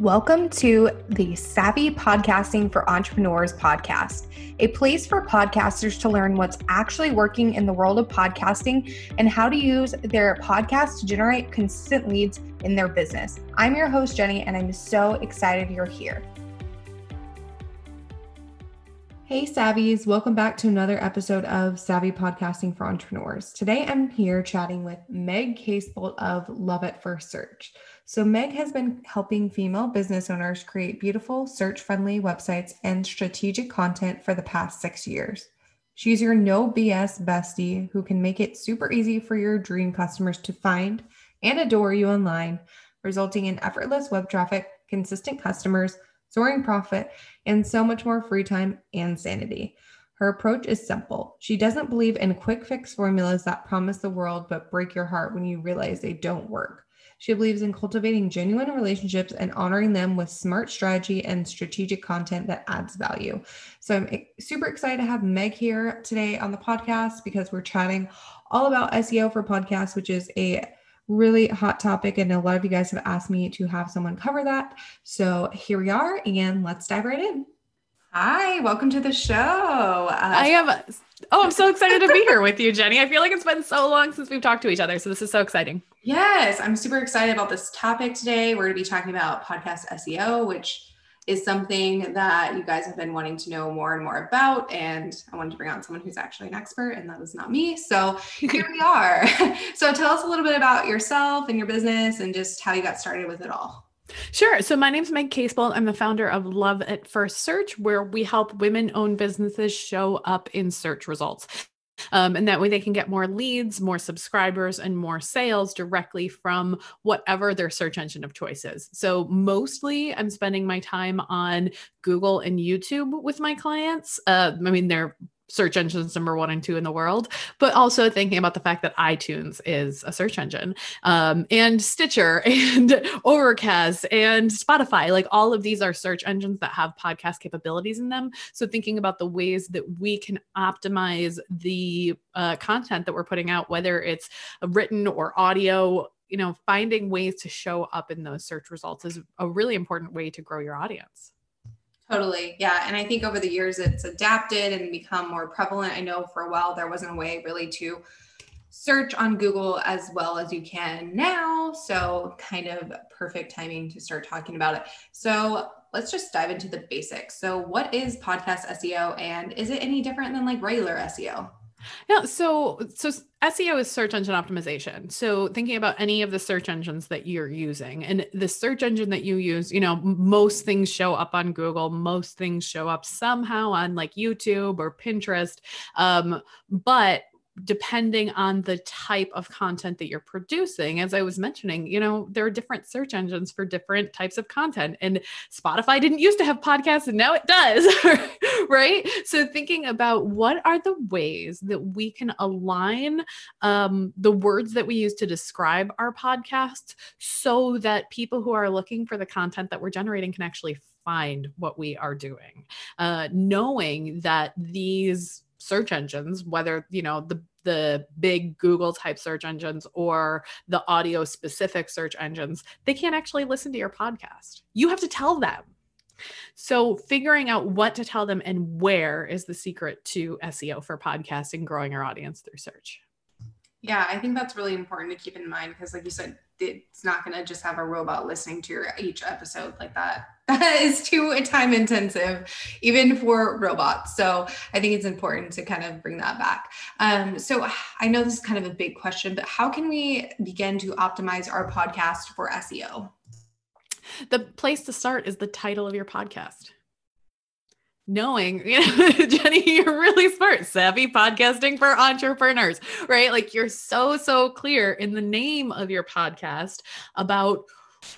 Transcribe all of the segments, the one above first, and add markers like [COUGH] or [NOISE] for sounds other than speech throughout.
Welcome to the Savvy Podcasting for Entrepreneurs podcast, a place for podcasters to learn what's actually working in the world of podcasting and how to use their podcast to generate consistent leads in their business. I'm your host, Jenny, and I'm so excited you're here. Hey, Savvies, welcome back to another episode of Savvy Podcasting for Entrepreneurs. Today I'm here chatting with Meg Casebolt of Love at First Search. So, Meg has been helping female business owners create beautiful, search friendly websites and strategic content for the past six years. She's your no BS bestie who can make it super easy for your dream customers to find and adore you online, resulting in effortless web traffic, consistent customers, soaring profit, and so much more free time and sanity. Her approach is simple. She doesn't believe in quick fix formulas that promise the world but break your heart when you realize they don't work. She believes in cultivating genuine relationships and honoring them with smart strategy and strategic content that adds value. So I'm super excited to have Meg here today on the podcast because we're chatting all about SEO for podcasts, which is a really hot topic. And a lot of you guys have asked me to have someone cover that. So here we are, and let's dive right in. Hi, welcome to the show. Uh, I am. Oh, I'm so excited to be here with you, Jenny. I feel like it's been so long since we've talked to each other. So this is so exciting. Yes, I'm super excited about this topic today. We're going to be talking about podcast SEO, which is something that you guys have been wanting to know more and more about. And I wanted to bring on someone who's actually an expert, and that is not me. So here we [LAUGHS] are. [LAUGHS] so tell us a little bit about yourself and your business and just how you got started with it all. Sure. So my name is Meg Casebolt. I'm the founder of Love at First Search, where we help women owned businesses show up in search results. Um, and that way they can get more leads, more subscribers, and more sales directly from whatever their search engine of choice is. So, mostly I'm spending my time on Google and YouTube with my clients. Uh, I mean, they're search engines number one and two in the world, but also thinking about the fact that iTunes is a search engine um, and Stitcher [LAUGHS] and Overcast and Spotify. Like all of these are search engines that have podcast capabilities in them. So thinking about the ways that we can optimize the uh, content that we're putting out, whether it's written or audio. You know, finding ways to show up in those search results is a really important way to grow your audience. Totally. Yeah. And I think over the years it's adapted and become more prevalent. I know for a while there wasn't a way really to search on Google as well as you can now. So, kind of perfect timing to start talking about it. So, let's just dive into the basics. So, what is podcast SEO and is it any different than like regular SEO? Yeah, so so SEO is search engine optimization. So thinking about any of the search engines that you're using and the search engine that you use, you know, most things show up on Google, most things show up somehow on like YouTube or Pinterest. Um, but depending on the type of content that you're producing as i was mentioning you know there are different search engines for different types of content and spotify didn't used to have podcasts and now it does [LAUGHS] right? So thinking about what are the ways that we can align um, the words that we use to describe our podcasts so that people who are looking for the content that we're generating can actually find what we are doing. Uh, knowing that these search engines whether you know the the big google type search engines or the audio specific search engines they can't actually listen to your podcast. You have to tell them. So figuring out what to tell them and where is the secret to seo for podcasting growing your audience through search. Yeah i think that's really important to keep in mind because like you said it's not going to just have a robot listening to your each episode like that. [LAUGHS] That is too time intensive even for robots. So i think it's important to kind of bring that back. Um, so i know this is kind of a big question but how can we begin to optimize our podcast for seo the place to start is the title of your podcast knowing, [LAUGHS] you know, Jenny, you're really smart, savvy podcasting for entrepreneurs, right? Like you're so, so clear in the name of your podcast about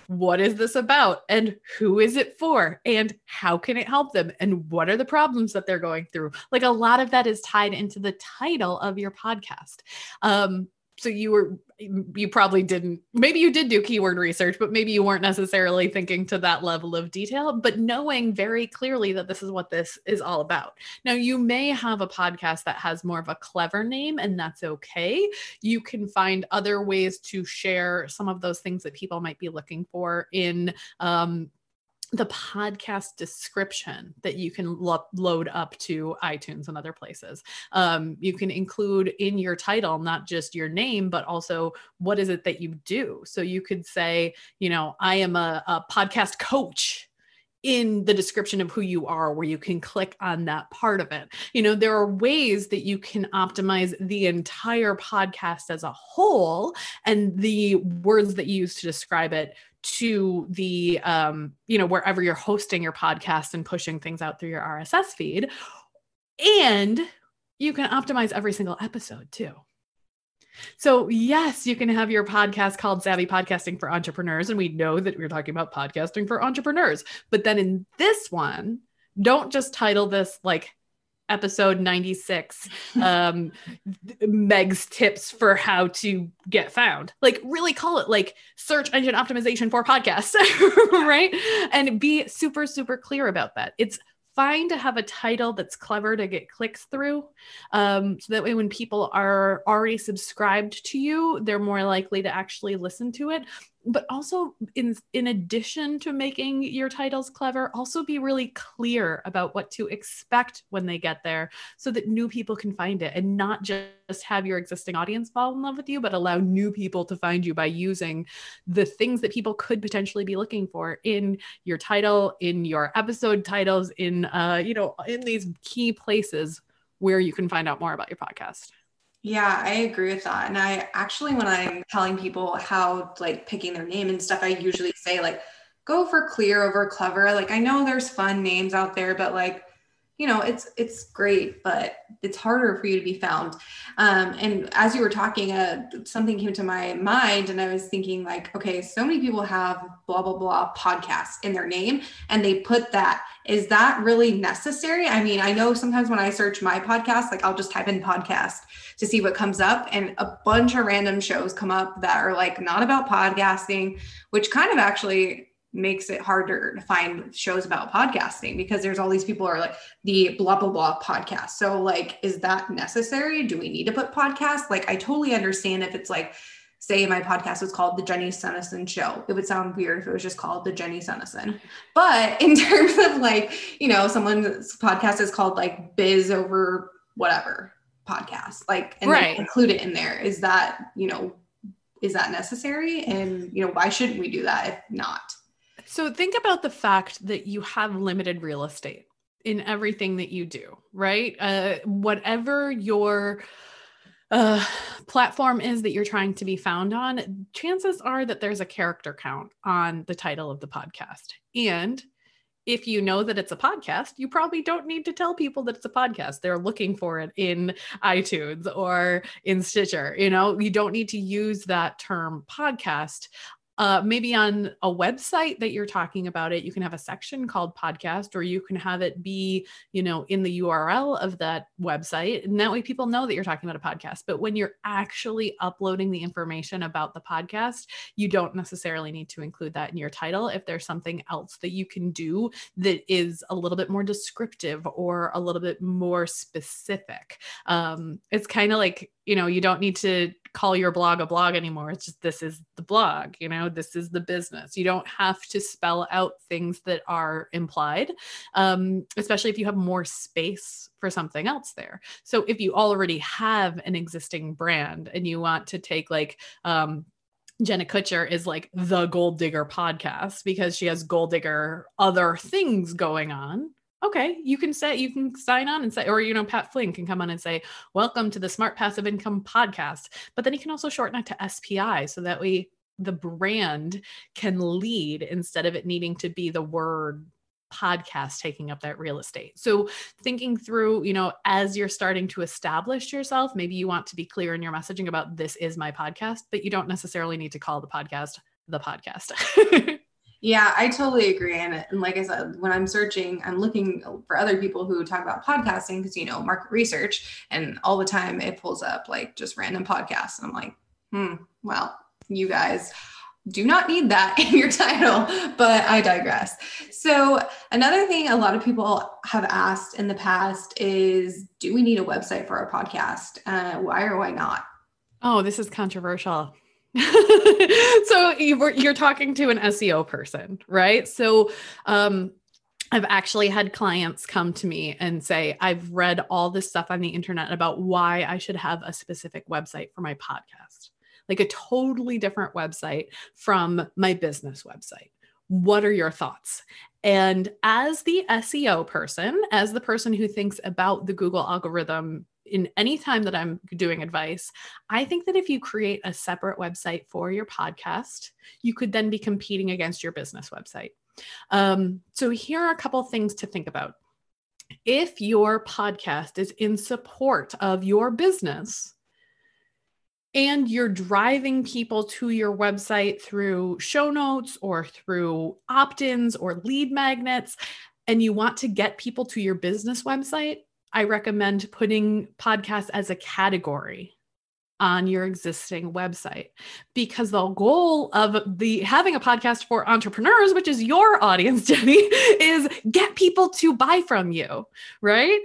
what is this about and who is it for and how can it help them and what are the problems that they're going through like a lot of that is tied into the title of your podcast um so you were you probably didn't maybe you did do keyword research but maybe you weren't necessarily thinking to that level of detail but knowing very clearly that this is what this is all about. Now you may have a podcast that has more of a clever name and that's okay. You can find other ways to share some of those things that people might be looking for in um, the podcast description that you can lo- load up to iTunes and other places. Um, you can include in your title not just your name, but also what is it that you do. So you could say, you know, I am a, a podcast coach in the description of who you are where you can click on that part of it. You know, there are ways that you can optimize the entire podcast as a whole and the words that you use to describe it to the um, you know wherever you're hosting your podcast and pushing things out through your RSS feed and you can optimize every single episode too. So, yes, you can have your podcast called Savvy Podcasting for Entrepreneurs. And we know that we're talking about podcasting for entrepreneurs. But then in this one, don't just title this like episode 96 um meg's tips for how to get found. Like really call it like search engine optimization for podcasts [LAUGHS] right? And be super super clear about that. It's fine to have a title that's clever to get clicks through. Um, so that way, when people are already subscribed to you, they're more likely to actually listen to it but also in in addition to making your titles clever also be really clear about what to expect when they get there so that new people can find it and not just have your existing audience fall in love with you but allow new people to find you by using the things that people could potentially be looking for in your title in your episode titles in uh you know in these key places where you can find out more about your podcast yeah, I agree with that. And I actually, when I'm telling people how like picking their name and stuff, I usually say like, go for clear over clever. Like I know there's fun names out there, but like you know it's it's great but it's harder for you to be found. Um, and as you were talking uh, something came to my mind and i was thinking like okay so many people have blah blah blah podcast in their name and they put that. Is that really necessary? I mean i know sometimes when i search my podcast like i'll just type in podcast to see what comes up and a bunch of random shows come up that are like not about podcasting which kind of actually makes it harder to find shows about podcasting because there's all these people are like the blah blah blah podcast. So like is that necessary? Do we need to put podcast? Like I totally understand if it's like say my podcast was called the Jenny Suneson show. It would sound weird if it was just called the Jenny Suneson. But [LAUGHS] in terms of like, you know, someone's podcast is called like biz over whatever podcast, like and right. include it in there. Is that, you know, is that necessary? And you know, why shouldn't we do that if not? So think about the fact that you have limited real estate in everything that you do, right? Uh, whatever your uh, platform is that you're trying to be found on, chances are that there's a character count on the title of the podcast. And if you know that it's a podcast, you probably don't need to tell people that it's a podcast. They're looking for it in iTunes or in Stitcher. You know, you don't need to use that term podcast uh, maybe on a website that you're talking about it, you can have a section called podcast, or you can have it be, you know, in the URL of that website. And that way people know that you're talking about a podcast. But when you're actually uploading the information about the podcast, you don't necessarily need to include that in your title. If there's something else that you can do that is a little bit more descriptive or a little bit more specific, um, it's kind of like, you know, you don't need to call your blog a blog anymore. It's just this is the blog, you know, this is the business. You don't have to spell out things that are implied, um, especially if you have more space for something else there. So if you already have an existing brand and you want to take like, um, Jenna Kutcher is like the Goal Digger podcast because she has Goal Digger other things going on okay, you can say, you can sign on and say, or, you know, Pat Flynn can come on and say, welcome to the Smart Passive Income podcast. But then he can also shorten it to SPI. So that way the brand can lead instead of it needing to be the word podcast taking up that real estate. So thinking through, you know, as you're starting to establish yourself, maybe you want to be clear in your messaging about this is my podcast, but you don't necessarily need to call the podcast the podcast. [LAUGHS] Yeah, I totally agree. And, and, like I said, when I'm searching, I'm looking for other people who talk about podcasting because, you know, market research and all the time it pulls up like just random podcasts. And I'm like, hmm, well, you guys do not need that [LAUGHS] in your title, but I digress. So, another thing a lot of people have asked in the past is do we need a website for our podcast? Uh, why or why not? Oh, this is controversial [LAUGHS] so you're talking to an SEO person, right? So um, I've actually had clients come to me and say, I've read all this stuff on the internet about why I should have a specific website for my podcast, like a totally different website from my business website. What are your thoughts? And as the SEO person, as the person who thinks about the Google algorithm in any time that I'm doing advice, I think that if you create a separate website for your podcast, you could then be competing against your business website. Um, so here are a couple things to think about. If your podcast is in support of your business, and you're driving people to your website through show notes or through opt ins or lead magnets, and you want to get people to your business website, I recommend putting podcasts as a category on your existing website because the goal of the having a podcast for entrepreneurs which is your audience [LAUGHS] Jenny is get people to buy from you right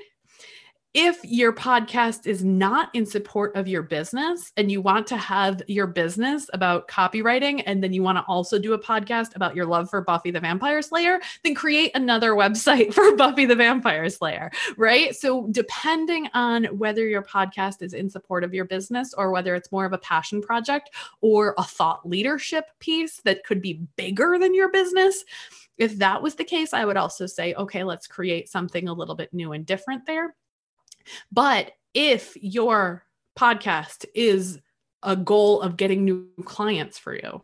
if your podcast is not in support of your business and you want to have your business about copywriting and then you want to also do a podcast about your love for Buffy the Vampire Slayer, then create another [LAUGHS] website for Buffy the Vampire Slayer, right? So, depending on whether your podcast is in support of your business or whether it's more of a passion project or a thought leadership piece that could be bigger than your business, if that was the case, I would also say, okay, let's create something a little bit new and different there. But if your podcast is a goal of getting new clients for you,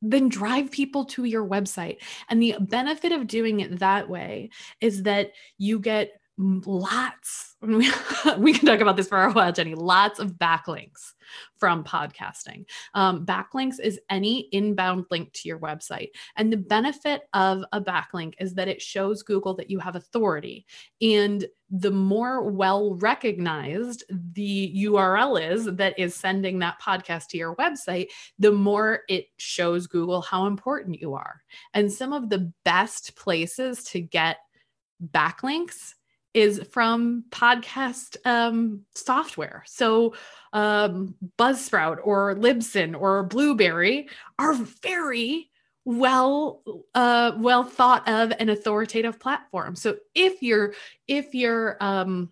then drive people to your website. And the benefit of doing it that way is that you get lots [LAUGHS] we, can talk about this for a while jenny lots of backlinks from podcasting. Um, backlinks is any inbound link to your website. And the benefit of a backlink is that it shows google that you have authority. And the more well recognized the url is that is sending that podcast to your website the more it shows google how important you are. And some of the best places to get backlinks is from podcast um, software. So um, Buzzsprout or Libsyn or Blubrry are very well uh, well thought of and authoritative platform. So if you're if you're um,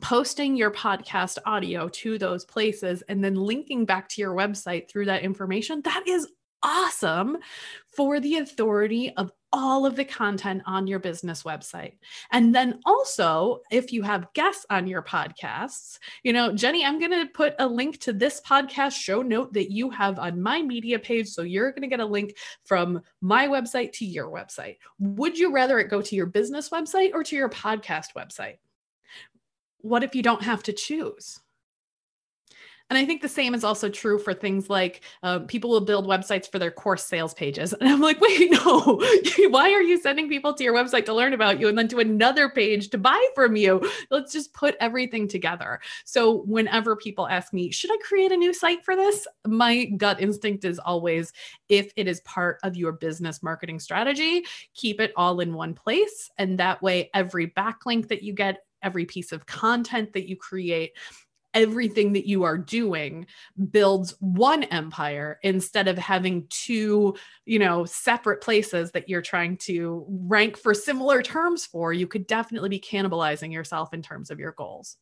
posting your podcast audio to those places and then linking back to your website through that information, that is awesome for the authority of all of the content on your business website. And then also, if you have guests on your podcasts, you know, Jenny, I'm going to put a link to this podcast show note that you have on my media page. So you're going to get a link from my website to your website. Would you rather it go to your business website or to your podcast website? What if you don't have to choose? And I think the same is also true for things like uh, people will build websites for their course sales pages. [LAUGHS] And I'm like, wait, no, [LAUGHS] why are you sending people to your website to learn about you and then to another page to buy from you? Let's just put everything together. So whenever people ask me, should I create a new site for this? My gut instinct is always if it is part of your business marketing strategy, keep it all in one place. And that way, every backlink that you get, every piece of content that you create everything that you are doing builds one empire instead of having two you know separate places that you're trying to rank for similar terms for you could definitely be cannibalizing yourself in terms of your goals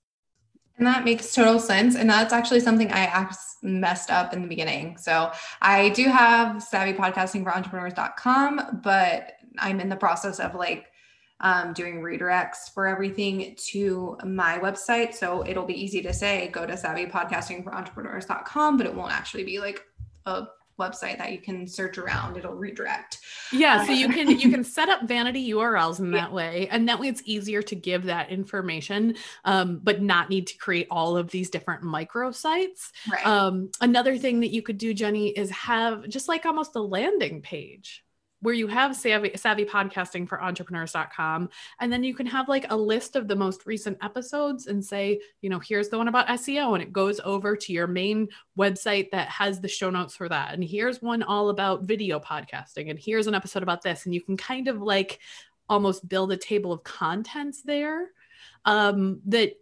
and that makes total sense. And that's actually something I messed up in the beginning. So I do have savvy podcasting for entrepreneurs.com, but I'm in the process of like um, doing redirects for everything to my website. So it'll be easy to say, go to savvypodcastingforentrepreneurs.com, but it won't actually be like a website that you can search around it'll redirect yeah so you can you [LAUGHS] can set up vanity urls in that yeah. way and that way it's easier to give that information um, but not need to create all of these different micro sites right. um, another thing that you could do jenny is have just like almost a landing page where you have savvy, savvy podcasting for entrepreneurs.com and then you can have like a list of the most recent episodes and say you know here's the one about seo and it goes over to your main website that has the show notes for that. And here's one all about video podcasting and here's an episode about this. And you can kind of like almost build a table of contents there um, that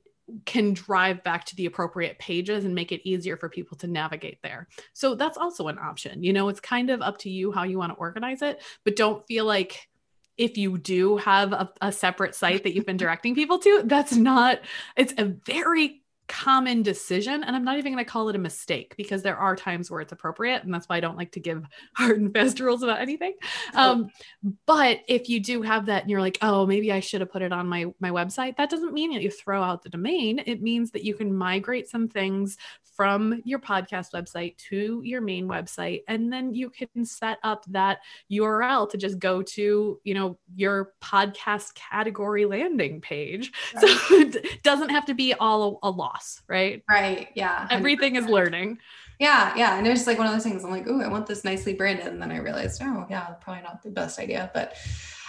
can drive back to the appropriate pages and make it easier for people to navigate there. So that's also an option. You know, it's kind of up to you how you want to organize it, but don't feel like if you do have a, a separate site that you've been [LAUGHS] directing people to, that's not, it's a very common decision and i'm not even going to call it a mistake because there are times where it's appropriate and that's why i don't like to give [LAUGHS] hard and fast rules about anything. Um, but if you do have that and you're like oh maybe i should have put it on my my website that doesn't mean that you throw out the domain. It means that you can migrate some things from your podcast website to your main website and then you can set up that url to just go to you know your podcast category landing page. [LAUGHS] Right. so it doesn't have to be all a, a loss right? Right. Yeah. 100%. everything is learning. Yeah. Yeah. And it was like one of those things i'm like oh i want this nicely branded. And then i realized oh yeah probably not the best idea. But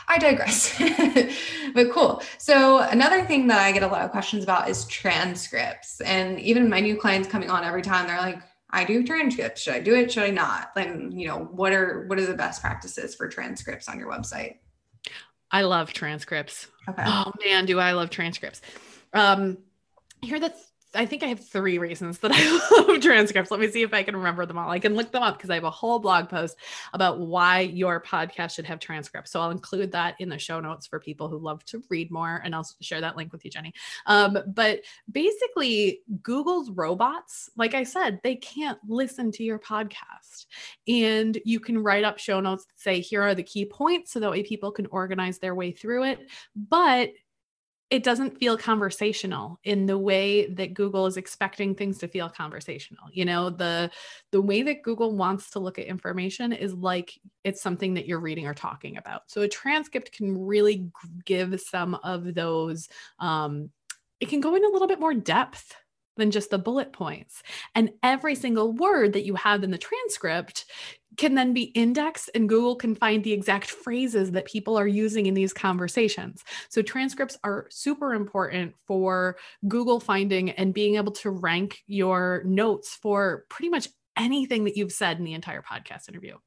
I digress. [LAUGHS] but cool. So another thing that I get a lot of questions about is transcripts. And even my new clients coming on every time, they're like, I do transcripts. Should I do it? Should I not? And you know, what are what are the best practices for transcripts on your website? I love transcripts. Okay. Oh man, do I love transcripts. Um here that's I think I have three reasons that I [LAUGHS] love transcripts. Let me see if I can remember them all. I can look them up because I have a whole blog post about why your podcast should have transcripts. So I'll include that in the show notes for people who love to read more, and I'll share that link with you, Jenny. Um, but basically, Google's robots, like I said, they can't listen to your podcast, and you can write up show notes that say here are the key points, so that way people can organize their way through it. But it doesn't feel conversational in the way that Google is expecting things to feel conversational. You know, the the way that Google wants to look at information is like it's something that you're reading or talking about. So a transcript can really give some of those um, it can go in a little bit more depth than just the bullet points. And every single word that you have in the transcript can then be indexed and Google can find the exact phrases that people are using in these conversations. So transcripts are super important for Google finding and being able to rank your notes for pretty much anything that you've said in the entire podcast interview.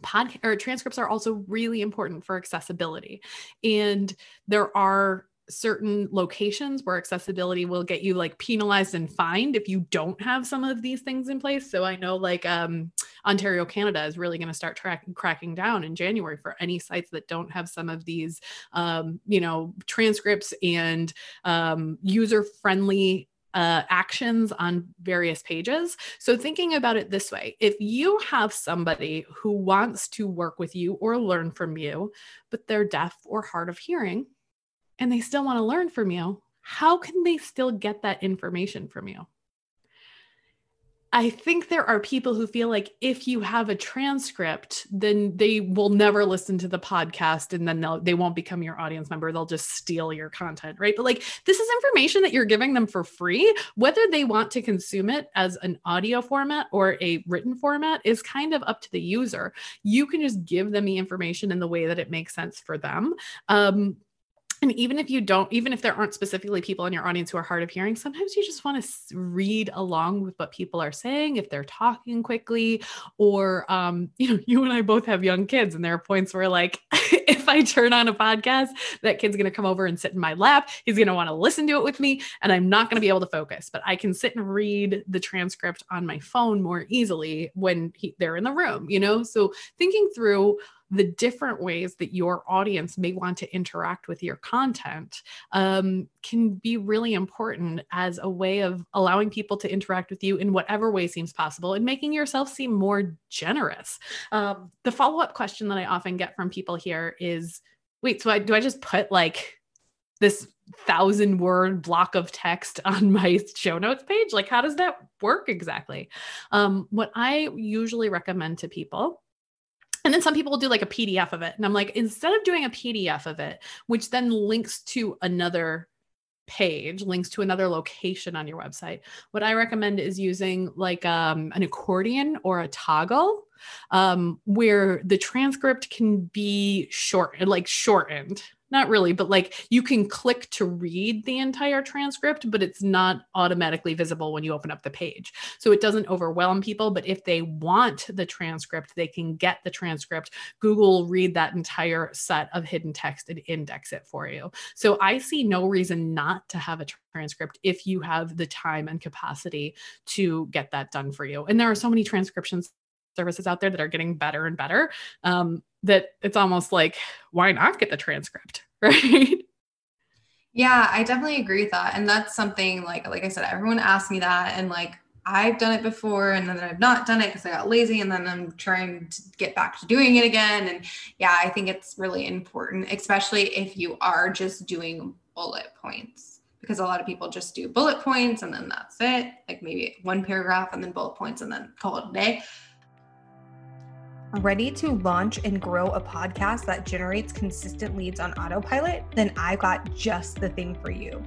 Pod or transcripts are also really important for accessibility. And there are certain locations where accessibility will get you like penalized and fined if you don't have some of these things in place. So I know like um, Ontario, Canada is really going to start track- cracking down in January for any sites that don't have some of these, um, you know, transcripts and um, user friendly uh, actions on various pages. So, thinking about it this way if you have somebody who wants to work with you or learn from you, but they're deaf or hard of hearing, and they still want to learn from you, how can they still get that information from you? I think there are people who feel like if you have a transcript, then they will never listen to the podcast and then they'll, they won't become your audience member. They'll just steal your content, right? But like this is information that you're giving them for free. Whether they want to consume it as an audio format or a written format is kind of up to the user. You can just give them the information in the way that it makes sense for them. Um, and even if you don't even if there aren't specifically people in your audience who are hard of hearing sometimes you just want to read along with what people are saying if they're talking quickly or um, [LAUGHS] you know you and i both have young kids and there are points where like [LAUGHS] if i turn on a podcast that kid's going to come over and sit in my lap. He's going to want to listen to it with me and i'm not going to be able to focus but i can sit and read the transcript on my phone more easily when he, they're in the room you know? So thinking through the different ways that your audience may want to interact with your content um, can be really important as a way of allowing people to interact with you in whatever way seems possible and making yourself seem more generous. Um, the follow up question that I often get from people here is wait, so I, do I just put like this thousand word block of text [LAUGHS] on my show notes page? Like, how does that work exactly? Um, what I usually recommend to people and then some people will do like a PDF of it. And I'm like, instead of doing a PDF of it, which then links to another page, links to another location on your website, what I recommend is using like um, an accordion or a toggle um, where the transcript can be short, like shortened not really, but like you can click to read the entire transcript, but it's not automatically visible when you open up the page. So it doesn't overwhelm people. But if they want the transcript, they can get the transcript. Google will read that entire set of hidden text and index it for you. So I see no reason not to have a transcript if you have the time and capacity to get that done for you. And there are so many transcriptions services out there that are getting better and better um, that it's almost like why not get the transcript [LAUGHS] right? Yeah i definitely agree with that. And that's something like like i said everyone asks me that and like i've done it before and then i've not done it because i got lazy and then i'm trying to get back to doing it again. And yeah i think it's really important especially if you are just doing bullet points because a lot of people just do bullet points and then that's it. Like maybe one paragraph and then bullet points and then call it a day Ready to launch and grow a podcast that generates consistent leads on autopilot? Then I got just the thing for you.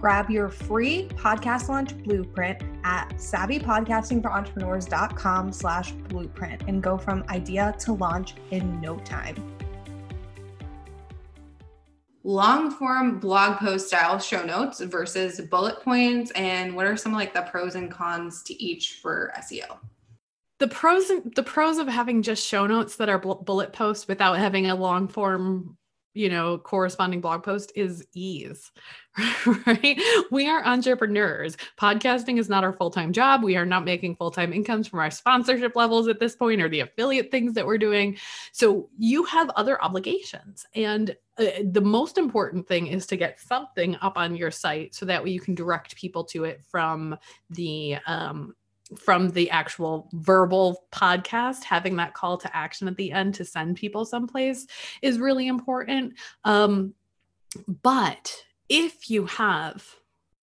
Grab your free podcast launch blueprint at savvypodcastingforentrepreneurs.com slash blueprint and go from idea to launch in no time. Long form blog post style show notes versus bullet points, and what are some like the pros and cons to each for SEO? The pros the pros of having just show notes that are bullet posts without having a long form you know corresponding blog post is ease [LAUGHS] right? We are entrepreneurs. Podcasting is not our full-time job. We are not making full-time incomes from our sponsorship levels at this point or the affiliate things that we're doing. So you have other obligations. And uh, the most important thing is to get something up on your site so that way you can direct people to it from the um, from the actual verbal podcast, having that call to action at the end to send people someplace is really important. Um, but if you have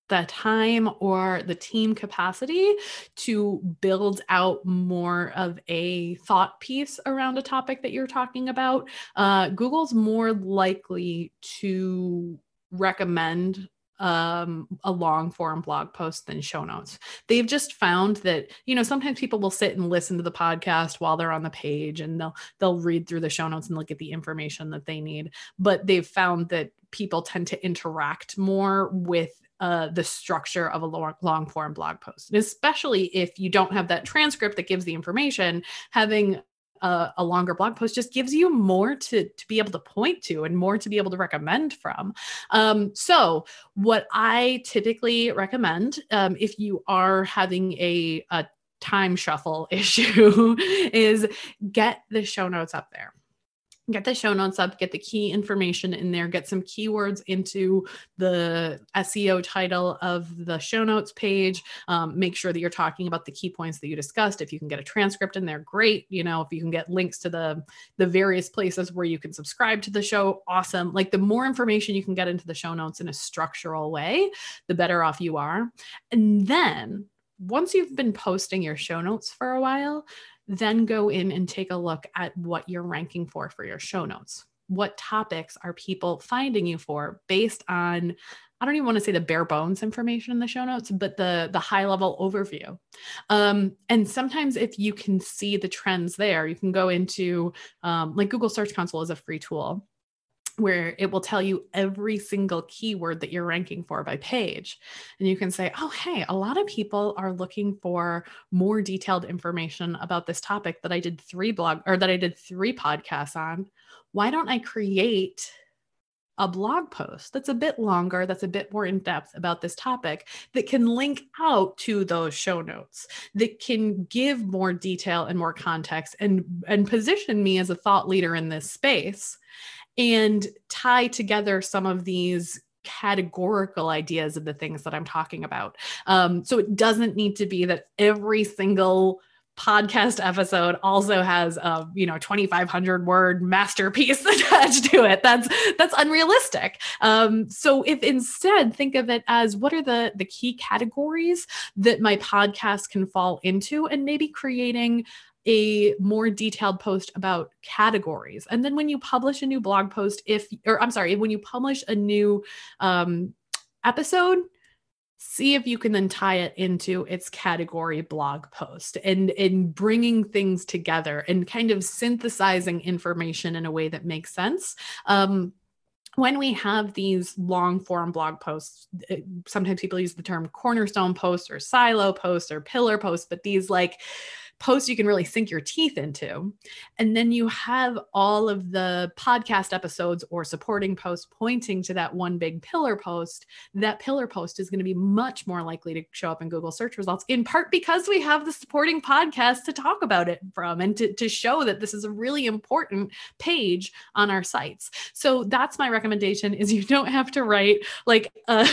the time or the team capacity to build out more of a thought piece around a topic that you're talking about, uh, Google's more likely to recommend um, a long form blog post than show notes. They've just found that, you know, sometimes people will sit and listen to the podcast while they're on the page and they'll they'll read through the show notes and look at the information that they need. But they've found that people tend to interact more with uh, the structure of a long, long form blog post. And especially if you don't have that transcript that gives the information, having a, a, longer blog post just gives you more to, to be able to point to and more to be able to recommend from. Um, so, what I typically recommend um, if you are having a, a time shuffle [LAUGHS] issue is get the show notes up there get the show notes up, get the key information in there, get some keywords into the SEO title of the show notes page. Um, make sure that you're talking about the key points that you discussed. If you can get a transcript in there, great. You know, if you can get links to the the various places where you can subscribe to the show, awesome. Like the more information you can get into the show notes in a structural way, the better off you are. And then once you've been posting your show notes for a while, then go in and take a look at what you're ranking for for your show notes. What topics are people finding you for based on I don't even want to say the bare bones information in the show notes, but the the high level overview. Um, and sometimes if you can see the trends there, you can go into um, like Google Search Console is a free tool where it will tell you every single keyword that you're ranking for by page. And you can say, oh, hey, a lot of people are looking for more detailed information about this topic that I did three blog or that I did three podcasts on. Why don't I create a blog post that's a bit longer, that's a bit more in depth about this topic, that can link out to those show notes, that can give more detail and more context and, and position me as a thought leader in this space and tie together some of these categorical ideas of the things that I'm talking about. Um, so it doesn't need to be that every single podcast episode also has a you know 2500 word masterpiece [LAUGHS] attached to it that's that's unrealistic um so if instead think of it as what are the the key categories that my podcast can fall into and maybe creating a more detailed post about categories. And then when you publish a new blog post, if, or I'm sorry, when you publish a new um, episode, see if you can then tie it into its category blog post and and bringing things together and kind of synthesizing information in a way that makes sense um, when we have these long form blog posts, sometimes people use the term cornerstone post or silo post or pillar post, but these like posts you can really sink your teeth into. And then you have all of the podcast episodes or supporting posts pointing to that one big pillar post. That pillar post is going to be much more likely to show up in Google search results, in part because we have the supporting podcast to talk about it from and to, to show that this is a really important page on our sites. So that's my recommendation is you don't have to write like a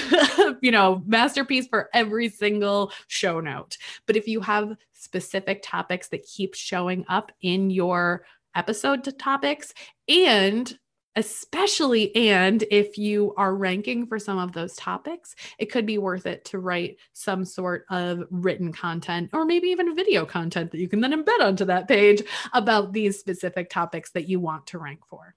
[LAUGHS] you know masterpiece for every single show note. But if you have specific topics that keep showing up in your episode to topics. And especially and if you are ranking for some of those topics it could be worth it to write some sort of written content or maybe even video content that you can then embed onto that page about these specific topics that you want to rank for.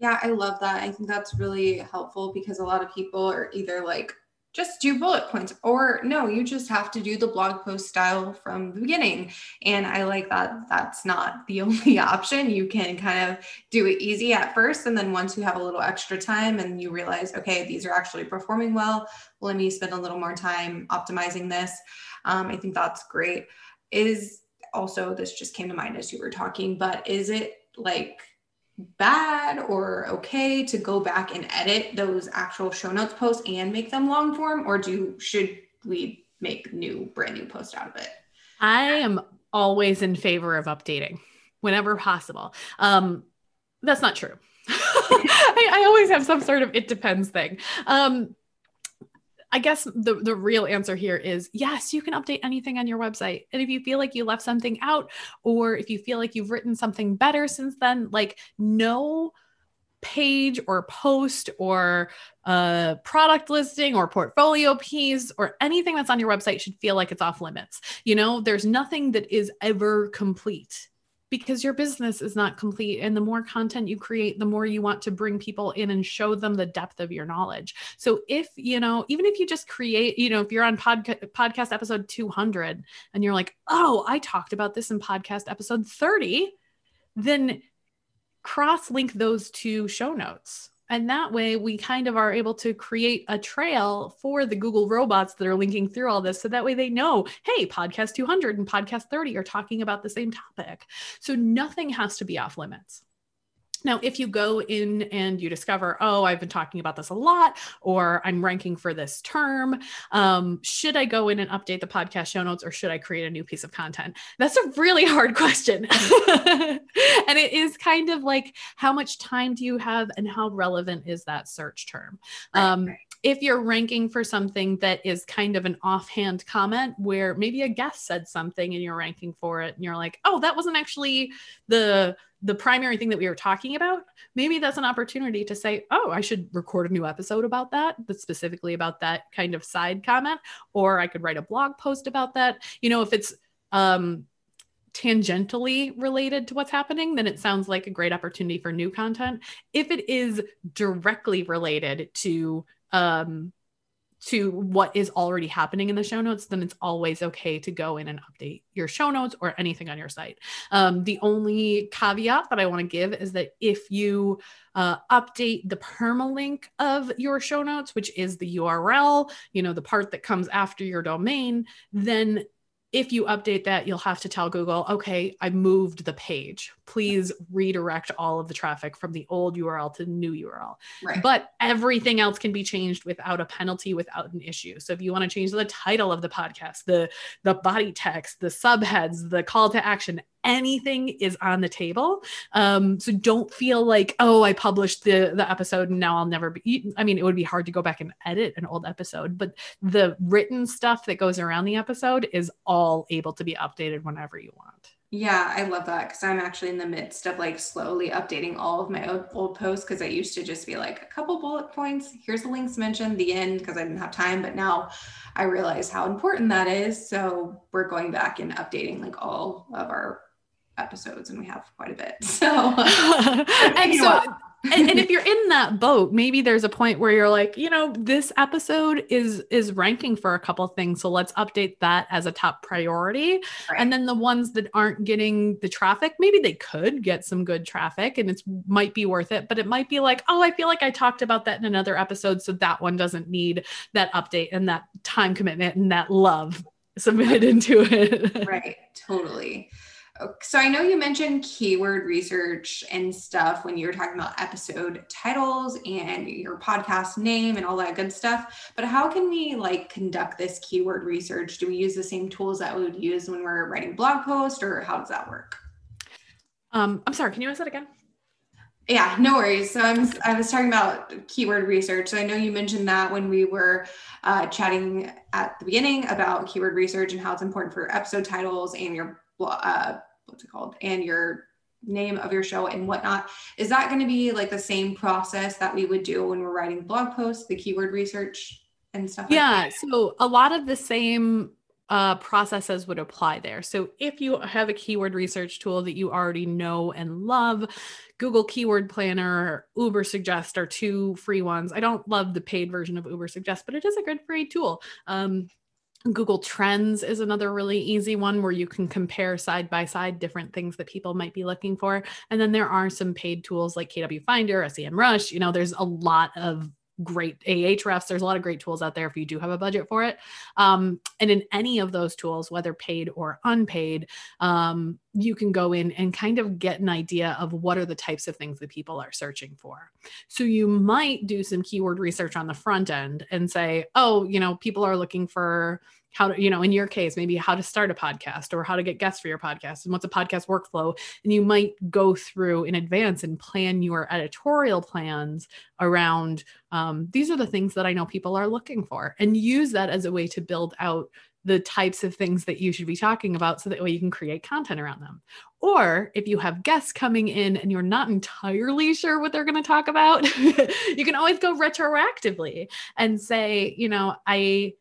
Yeah i love that. I think that's really helpful because a lot of people are either like just do bullet points. Or no you just have to do the blog post style from the beginning. And i like that that's not the [LAUGHS] only option. You can kind of do it easy at first and then once you have a little extra time and you realize okay these are actually performing well let me spend a little more time optimizing this. Um, i think that's great. Is also this just came to mind as you were talking but is it like bad or okay to go back and edit those actual show notes posts and make them long form or do should we make new brand new post out of it? I am always in favor of updating whenever possible. Um that's not true. [LAUGHS] I, I, always have some sort of it depends thing. Um I guess the, the real answer here is yes, you can update anything on your website. And if you feel like you left something out, or if you feel like you've written something better since then, like no page or post or a product listing or portfolio piece or anything that's on your website should feel like it's off limits. You know, there's nothing that is ever complete because your business is not complete and the more content you create the more you want to bring people in and show them the depth of your knowledge. So if you know even if you just create you know if you're on podcast podcast episode 200 and you're like oh i talked about this in podcast episode 30 then cross link those two show notes and that way, we kind of are able to create a trail for the Google robots that are linking through all this. So that way they know, hey, podcast 200 and podcast 30 are talking about the same topic. So nothing has to be off limits. Now, if you go in and you discover, oh, I've been talking about this a lot, or I'm ranking for this term, um, should I go in and update the podcast show notes or should I create a new piece of content? That's a really [LAUGHS] hard question. [LAUGHS] and it is kind of like how much time do you have and how relevant is that search term? Right, um, right if you're ranking for something that is kind of an offhand comment where maybe a guest said something and you're ranking for it and you're like oh that wasn't actually the the primary thing that we were talking about maybe that's an opportunity to say oh i should record a new episode about that that's specifically about that kind of side comment or i could write a blog post about that you know if it's um tangentially related to what's happening, then it sounds like a great opportunity for new content. If it is directly related to um, to what is already happening in the show notes, then it's always okay to go in and update your show notes or anything on your site. Um, the only caveat that I want to give is that if you uh, update the permalink of your show notes, which is the URL, you know, the part that comes after your domain, then if you update that, you'll have to tell Google, okay, I moved the page. Please redirect all of the traffic from the old URL to the new URL. Right. But everything else can be changed without a penalty, without an issue. So if you want to change the title of the podcast, the the body text, the subheads, the call to action, anything is on the table. Um, so don't feel like, oh, I published the the episode and now I'll never be. I mean, it would be hard to go back and edit an old episode, but the written stuff that goes around the episode is all able to be updated whenever you want. Yeah, I love that because I'm actually in the midst of like slowly updating all of my old, old posts because I used to just be like a couple bullet points. Here's the links mentioned, the end because I didn't have time. But now I realize how important that is. So we're going back and updating like all of our episodes and we have quite a bit. [LAUGHS] So, uh, [LAUGHS] and so and, and, if you're in that boat, maybe there's a point where you're like, you know, this episode is is ranking for a couple things, so let's update that as a top priority. Right. And then the ones that aren't getting the traffic, maybe they could get some good traffic, and it might be worth it. But it might be like, oh, I feel like I talked about that in another episode, so that one doesn't need that update and that time commitment and that love submitted [LAUGHS] into it. right. Totally. So I know you mentioned keyword research and stuff when you were talking about episode titles and your podcast name and all that good stuff. But how can we like conduct this keyword research? Do we use the same tools that we would use when we're writing blog posts or how does that work? Um, I'm sorry, can you ask that again? Yeah, no worries. So I'm I was talking about keyword research. So I know you mentioned that when we were uh, chatting at the beginning about keyword research and how it's important for episode titles and your uh, what's it called and your name of your show and whatnot is that going to be like the same process that we would do when we're writing blog posts the keyword research and stuff yeah like so a lot of the same uh, processes would apply there. So if you have a keyword research tool that you already know and love, Google Keyword Planner, Ubersuggest are two free ones. I don't love the paid version of Ubersuggest, but it is a good free tool. Um, Google Trends is another really easy one where you can compare side by side different things that people might be looking for. And then there are some paid tools like KW Finder, SEMrush. You know, there's a lot of great Ahrefs. There's a lot of great tools out there if you do have a budget for it. Um, and in any of those tools, whether paid or unpaid, um, you can go in and kind of get an idea of what are the types of things that people are searching for. So you might do some keyword research on the front end and say, oh, you know, people are looking for how to, you know, in your case, maybe how to start a podcast or how to get guests for your podcast and what's a podcast workflow. And you might go through in advance and plan your editorial plans around um, these are the things that I know people are looking for and use that as a way to build out the types of things that you should be talking about so that way you can create content around them. Or if you have guests coming in and you're not entirely sure what they're going to talk about, [LAUGHS] you can always go retroactively and say, you know, I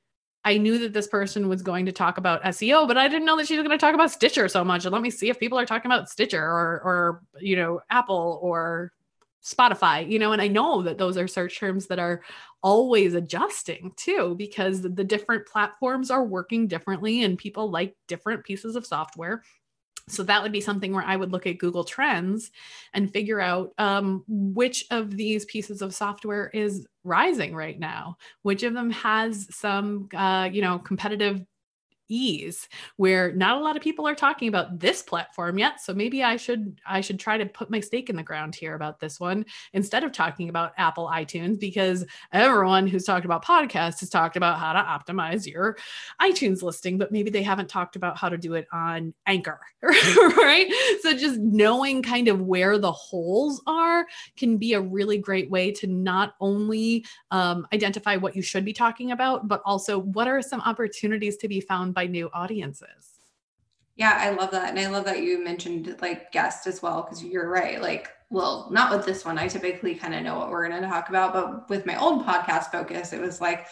I knew that this person was going to talk about SEO, but I didn't know that she was going to talk about Stitcher so much. And let me see if people are talking about Stitcher or, or you know, Apple or Spotify, you know, and I know that those are search terms that are always adjusting too, because the different platforms are working differently and people like different pieces of software. So that would be something where I would look at Google Trends and figure out um, which of these pieces of software is rising right now, which of them has some, uh, you know, competitive ease where not a lot of people are talking about this platform yet so maybe i should i should try to put my stake in the ground here about this one instead of talking about apple itunes because everyone who's talked about podcasts has talked about how to optimize your itunes listing but maybe they haven't talked about how to do it on anchor [LAUGHS] right? So just knowing kind of where the holes are can be a really great way to not only um, identify what you should be talking about but also what are some opportunities to be found by new audiences. Yeah, I love that. And I love that you mentioned like guest as well, because you're right. Like, well, not with this one. I typically kind of know what we're going to talk about, but with my old podcast focus, it was like,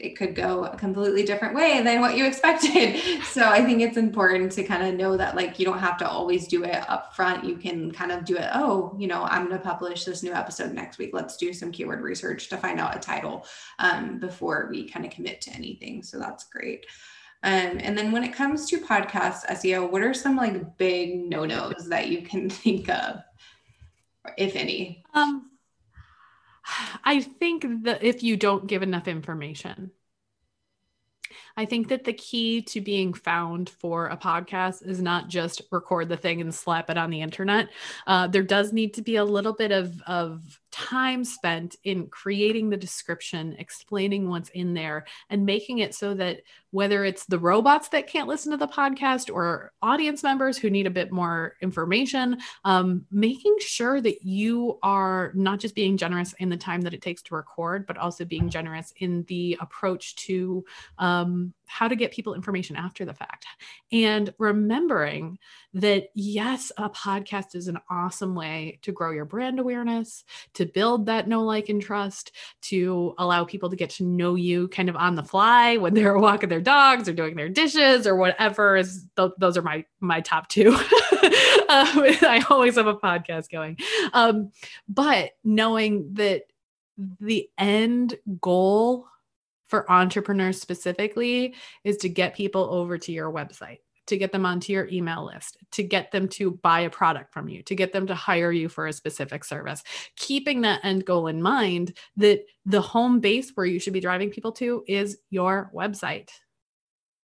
it could go a completely different way than what you [LAUGHS] expected. So I think it's important to kind of know that like you don't have to always do it up front. You can kind of do it, oh, you know, I'm going to publish this new episode next week. Let's do some keyword research to find out a title um, before we kind of commit to anything. So that's great. Um, and then when it comes to podcast SEO, what are some like big no-nos that you can [LAUGHS] think of, if any? Um, I think that if you don't give enough information, I think that the key to being found for a podcast is not just record the thing and slap it on the internet. Uh, there does need to be a little bit of, of time spent in creating the description, explaining what's in there, and making it so that whether it's the robots that can't listen to the podcast or audience members who need a bit more information, um, making sure that you are not just being generous in the time that it takes to record, but also being generous in the approach to um, how to get people information after the fact. And remembering that yes a podcast is an awesome way to grow your brand awareness to build that know like and trust to allow people to get to know you kind of on the fly when they're [LAUGHS] walking their dogs or doing their dishes or whatever is th- those are my my top two. [LAUGHS] Um, [LAUGHS] i always have a podcast going. Um, but knowing that the end goal for entrepreneurs specifically is to get people over to your website to get them onto your email list, to get them to buy a product from you, to get them to hire you for a specific service. Keeping that end goal in mind that the home base where you should be driving people to is your website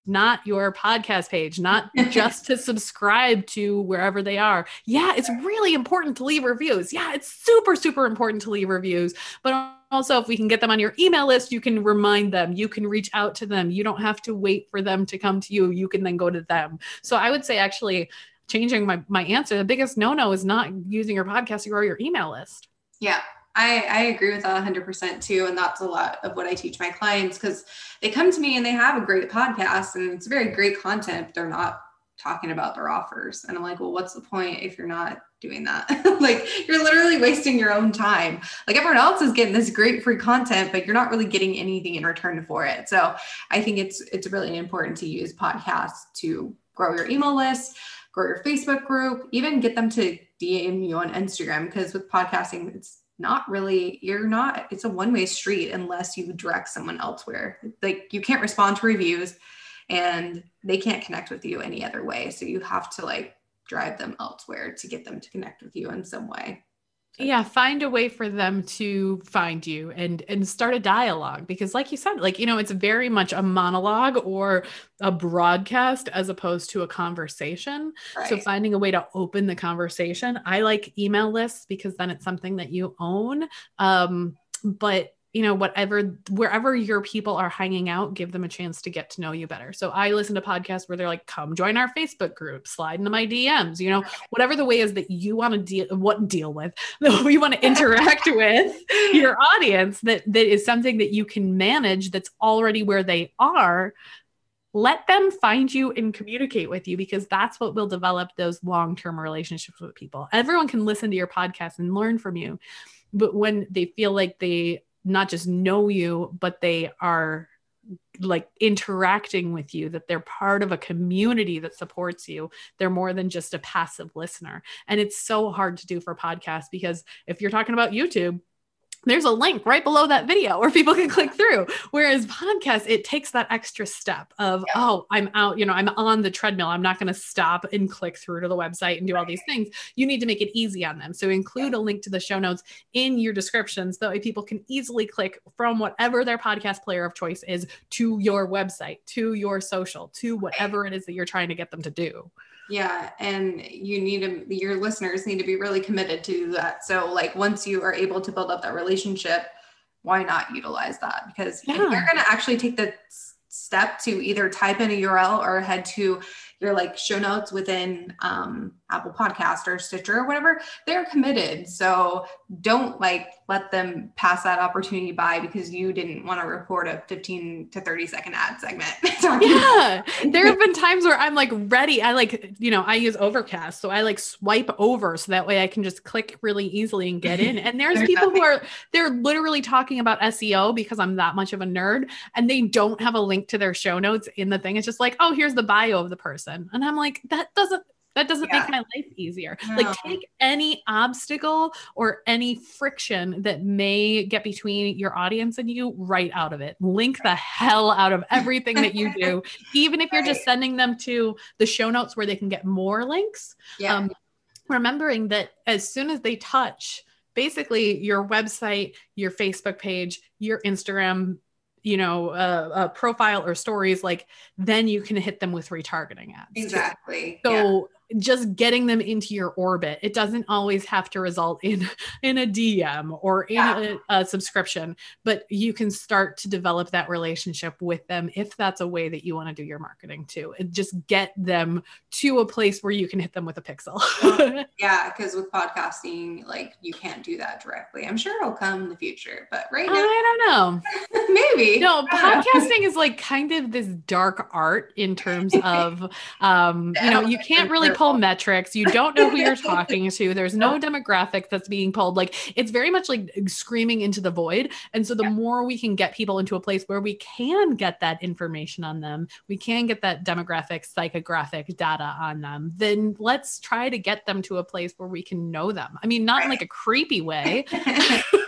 not your podcast page, not [LAUGHS] just to subscribe to wherever they are. Yeah, it's really important to leave reviews. Yeah, it's super, super important to leave reviews. But also, if we can get them on your email list, you can remind them, you can reach out to them. You don't have to wait for them to come to you. You can then go to them. So I would say, actually, changing my, my answer, the biggest no no is not using your podcast to grow your email list. Yeah, I, I agree with that 100% too. And that's a lot of what I teach my clients because they come to me and they have a great podcast and it's very great content, but they're not talking about their offers. And I'm like, well, what's the point if you're not doing that? [LAUGHS] like, you're literally wasting your own time. Like, everyone else is getting this great free content, but you're not really getting anything in return for it. So I think it's it's really important to use podcasts to grow your email list, grow your Facebook group, even get them to DM you on Instagram because with podcasting, it's not really you're not it's a one-way street unless you direct someone elsewhere. Like you can't respond to reviews and they can't connect with you any other way. So you have to like drive them elsewhere to get them to connect with you in some way yeah find a way for them to find you and and start a dialogue because like you said like you know it's very much a monologue or a broadcast as opposed to a conversation. Right. so finding a way to open the conversation. I like email lists because then it's something that you own. Um but you know whatever wherever your people are hanging out give them a chance to get to know you better. So i listen to podcasts where they're like come join our facebook group slide into my dms you know whatever the way is that you want to deal what deal with [LAUGHS] that you want to interact [LAUGHS] with your audience that that is something that you can manage that's already where they are let them find you and communicate with you because that's what will develop those long-term relationships with people. Everyone can listen to your podcast and learn from you but when they feel like they not just know you, but they are like interacting with you, that they're part of a community that supports you. They're more than just a passive listener. And it's so hard to do for podcasts because if you're talking about YouTube, there's a link right below that video where people can click through. Whereas podcast, it takes that extra step of, yeah. oh, I'm out, you know, I'm on the treadmill. I'm not going to stop and click through to the website and do all these things. You need to make it easy on them. So include yeah. a link to the show notes in your descriptions. That way people can easily click from whatever their podcast player of choice is to your website, to your social, to whatever it is that you're trying to get them to do. Yeah, and you need to your listeners need to be really committed to that. So like once you are able to build up that relationship, why not utilize that? Because yeah. if you're going to actually take the step to either type in a URL or head to your like show notes within um, Apple Podcast or Stitcher or whatever, they're committed. So don't like let them pass that opportunity by because you didn't want to report a 15 to 30 second ad segment. [LAUGHS] yeah. [LAUGHS] there have been times where I'm like ready. I like, you know, I use Overcast. So I like swipe over so that way I can just click really easily and get in. And there's, [LAUGHS] there's people nothing. who are, they're literally talking about SEO because I'm that much of a nerd and they don't have a link to their show notes in the thing. It's just like, oh, here's the bio of the person. And I'm like, that doesn't that doesn't yeah. make my life easier. No. Like, take any obstacle or any friction that may get between your audience and you right out of it. Link the hell out of everything that you do, [LAUGHS] even if you're right. just sending them to the show notes where they can get more links. Yeah. Um, remembering that as soon as they touch, basically your website, your Facebook page, your Instagram you know a, a, profile or stories like then you can hit them with retargeting ads exactly so just getting them into your orbit. It doesn't always have to result in [LAUGHS] in a DM or in yeah. a, a subscription, but you can start to develop that relationship with them if that's a way that you want to do your marketing too. And just get them to a place where you can hit them with a pixel. [LAUGHS] yeah, because with podcasting, like you can't do that directly. I'm sure it'll come in the future, but right now, I don't know. [LAUGHS] maybe. No, podcasting know. is like kind of this dark art in terms of, um, [LAUGHS] you know, you can't really pull metrics. You don't know who you're [LAUGHS] talking to. There's no demographic that's being pulled. Like it's very much like screaming into the void. And so the yeah. more we can get people into a place where we can get that information on them, we can get that demographic, psychographic data on them, then let's try to get them to a place where we can know them. I mean, not in like a creepy way. [LAUGHS]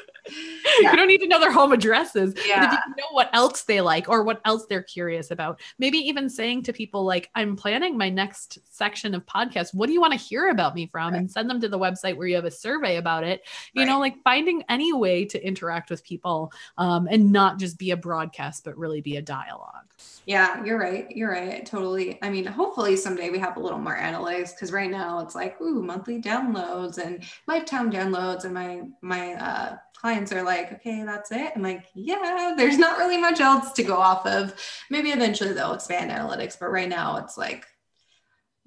yeah. you don't need to know their home addresses. Yeah. If you know what else they like or what else they're curious about, maybe even saying to people like, I'm planning my next section of podcast. What do you want to hear about me from? Right. And send them to the website where you have a survey about it. You right. know, like finding any way to interact with people um, and not just be a broadcast, but really be a dialogue. Yeah, you're right. You're right. Totally. I mean, hopefully someday we have a little more analytics because right now it's like, ooh, monthly downloads and lifetime downloads. And my my uh clients are like, okay, that's it. I'm like, yeah, there's not really much else to go off of. Maybe eventually they'll expand analytics, but right now it's like,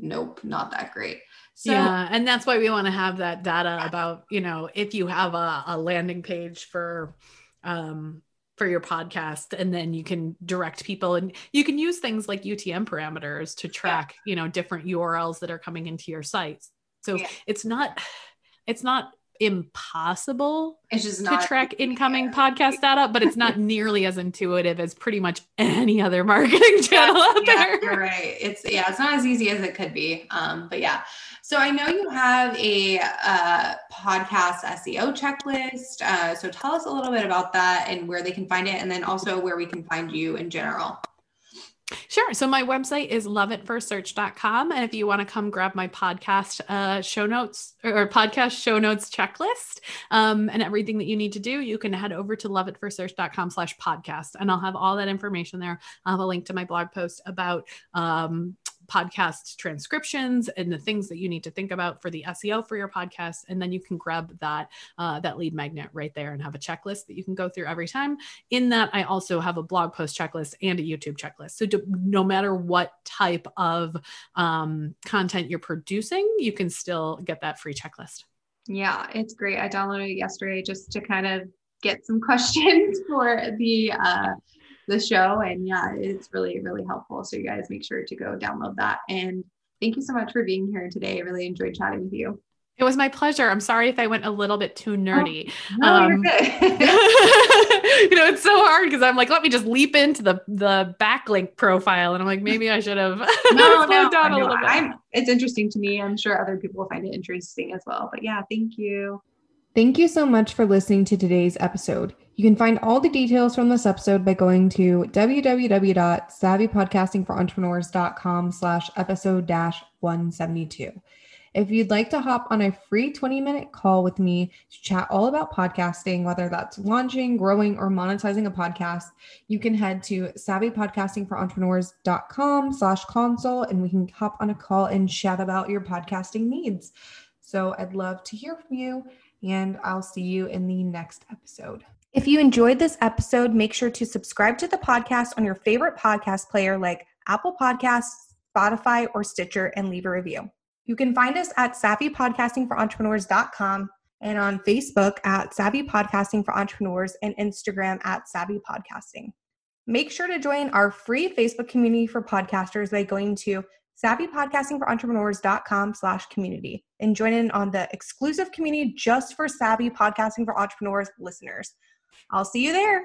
nope, not that great. So, yeah, and that's why we want to have that data about, you know, if you have a, a landing page for um for your podcast and then you can direct people and you can use things like UTM parameters to track, yeah. you know, different URLs that are coming into your sites. So yeah. it's not it's not impossible it's just to track [LAUGHS] incoming yeah. podcast data, but it's not [LAUGHS] nearly as intuitive as pretty much any other marketing [LAUGHS] channel yeah, out yeah, there. You're right. It's yeah, it's not as easy as it could be. Um, but yeah. So I know you have a uh, podcast SEO checklist. Uh, so tell us a little bit about that and where they can find it, and then also where we can find you in general. Sure. So my website is loveatfirstsearch.com. And if you want to come grab my podcast uh, show notes or podcast show notes checklist um, and everything that you need to do, you can head over to loveatfirstsearch.com slash podcast. And I'll have all that information there. I'll have a link to my blog post about um, podcast transcriptions and the things that you need to think about for the SEO for your podcast. And then you can grab that uh, that lead magnet right there and have a checklist that you can go through every time. In that, I also have a blog post checklist and a YouTube checklist. So do, no matter what type of um, content you're producing, you can still get that free checklist. Yeah, it's great. I downloaded it yesterday just to kind of get some [LAUGHS] questions for the uh, the show. And yeah, it's really, really helpful. So you guys make sure to go download that. And thank you so much for being here today. I really enjoyed chatting with you. It was my pleasure. I'm sorry if I went a little bit too nerdy. Oh, no, um, you're good. [LAUGHS] [LAUGHS] you know, it's so hard because I'm like, let me just leap into the the backlink profile, and I'm like, maybe I should have [LAUGHS] no, slowed no, down no, a little bit. I'm, it's interesting to me. I'm sure other people will find it interesting as well. But yeah, thank you. Thank you so much for listening to today's episode. You can find all the details from this episode by going to www.savvypodcastingforentrepreneurs.com slash episode dash 172. If you'd like to hop on a free 20 minute call with me to chat all about podcasting, whether that's launching, growing, or monetizing a podcast, you can head to savvypodcastingforentrepreneurs.com slash consult and we can hop on a call and chat about your podcasting needs. So I'd love to hear from you and I'll see you in the next episode. If you enjoyed this episode, make sure to subscribe to the podcast on your favorite podcast player like Apple Podcasts, Spotify, or Stitcher and leave a review. You can find us at savvypodcastingforentrepreneurs.com and on Facebook at Savvy Podcasting for Entrepreneurs and Instagram at Savvy Podcasting. Make sure to join our free Facebook community for podcasters by going to savvypodcastingforentrepreneurs.com slash community and join in on the exclusive community just for savvy podcasting for entrepreneurs listeners. I'll see you there.